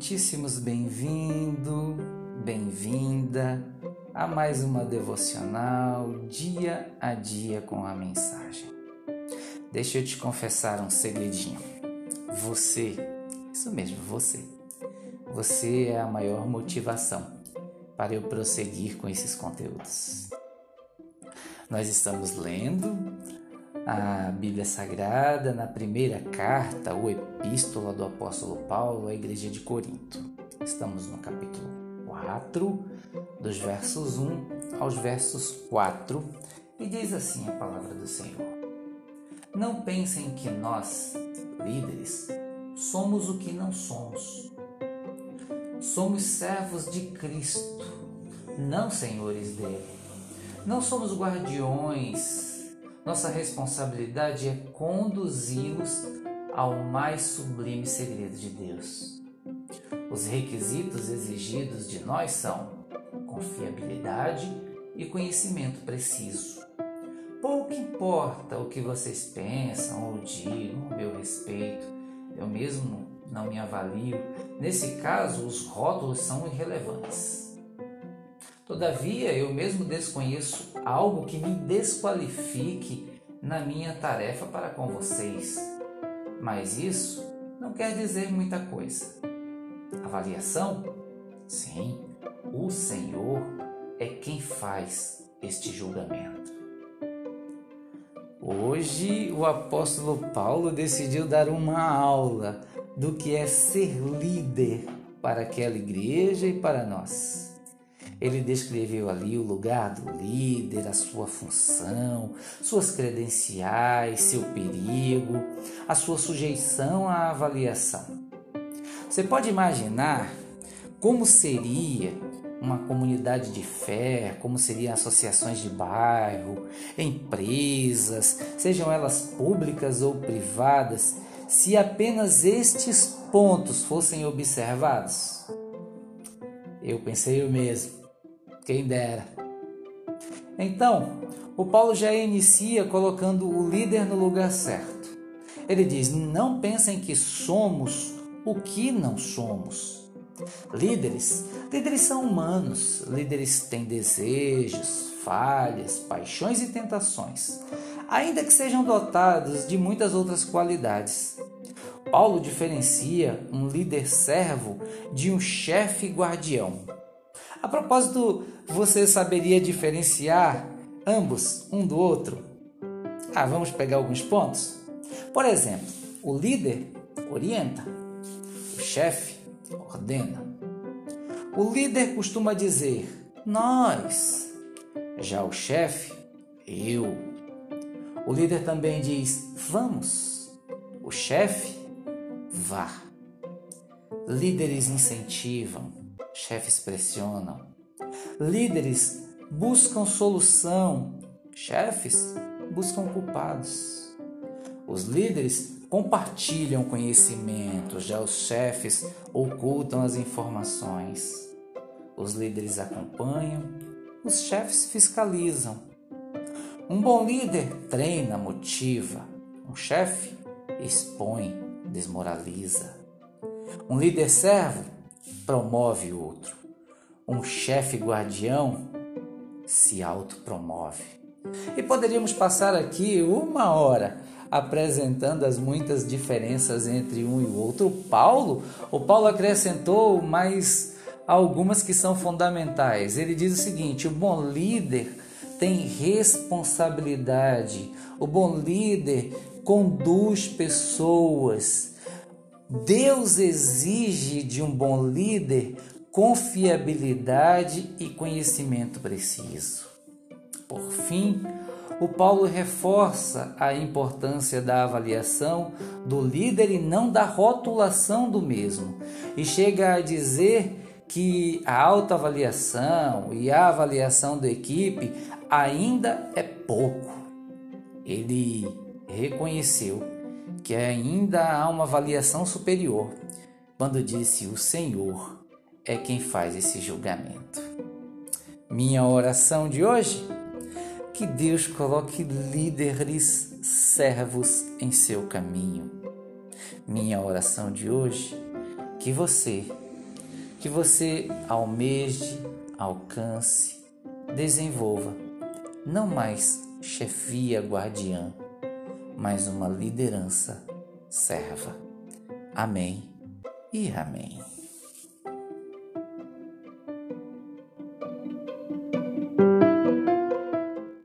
muitíssimos bem-vindo, bem-vinda a mais uma devocional dia a dia com a mensagem. Deixa eu te confessar um segredinho. Você, isso mesmo, você. Você é a maior motivação para eu prosseguir com esses conteúdos. Nós estamos lendo a Bíblia Sagrada na primeira carta ou epístola do apóstolo Paulo à igreja de Corinto. Estamos no capítulo 4, dos versos 1 aos versos 4, e diz assim a palavra do Senhor: Não pensem que nós, líderes, somos o que não somos. Somos servos de Cristo, não senhores dele. Não somos guardiões nossa responsabilidade é conduzi-los ao mais sublime segredo de Deus. Os requisitos exigidos de nós são confiabilidade e conhecimento preciso. Pouco importa o que vocês pensam ou digam a meu respeito, eu mesmo não me avalio. Nesse caso, os rótulos são irrelevantes. Todavia, eu mesmo desconheço algo que me desqualifique na minha tarefa para com vocês. Mas isso não quer dizer muita coisa. Avaliação? Sim, o Senhor é quem faz este julgamento. Hoje, o apóstolo Paulo decidiu dar uma aula do que é ser líder para aquela igreja e para nós. Ele descreveu ali o lugar do líder, a sua função, suas credenciais, seu perigo, a sua sujeição à avaliação. Você pode imaginar como seria uma comunidade de fé, como seriam associações de bairro, empresas, sejam elas públicas ou privadas, se apenas estes pontos fossem observados? Eu pensei o mesmo. Quem dera. Então, o Paulo já inicia colocando o líder no lugar certo. Ele diz: Não pensem que somos o que não somos. Líderes, líderes são humanos, líderes têm desejos, falhas, paixões e tentações, ainda que sejam dotados de muitas outras qualidades. Paulo diferencia um líder servo de um chefe guardião. A propósito, você saberia diferenciar ambos um do outro? Ah, vamos pegar alguns pontos? Por exemplo, o líder orienta, o chefe ordena. O líder costuma dizer nós, já o chefe, eu. O líder também diz vamos, o chefe, vá. Líderes incentivam, chefes pressionam. Líderes buscam solução, chefes buscam culpados. Os líderes compartilham conhecimento, já os chefes ocultam as informações. Os líderes acompanham, os chefes fiscalizam. Um bom líder treina, motiva. Um chefe expõe, desmoraliza. Um líder servo promove o outro. Um chefe guardião se autopromove. E poderíamos passar aqui uma hora apresentando as muitas diferenças entre um e o outro. Paulo, o Paulo acrescentou mais algumas que são fundamentais. Ele diz o seguinte: o bom líder tem responsabilidade. O bom líder conduz pessoas. Deus exige de um bom líder confiabilidade e conhecimento preciso. Por fim, o Paulo reforça a importância da avaliação do líder e não da rotulação do mesmo, e chega a dizer que a autoavaliação e a avaliação da equipe ainda é pouco. Ele reconheceu que ainda há uma avaliação superior quando disse: O Senhor é quem faz esse julgamento. Minha oração de hoje? Que Deus coloque líderes servos em seu caminho. Minha oração de hoje? Que você Que você almeje, alcance, desenvolva não mais chefia guardiã, mas uma liderança serva. Amém e amém.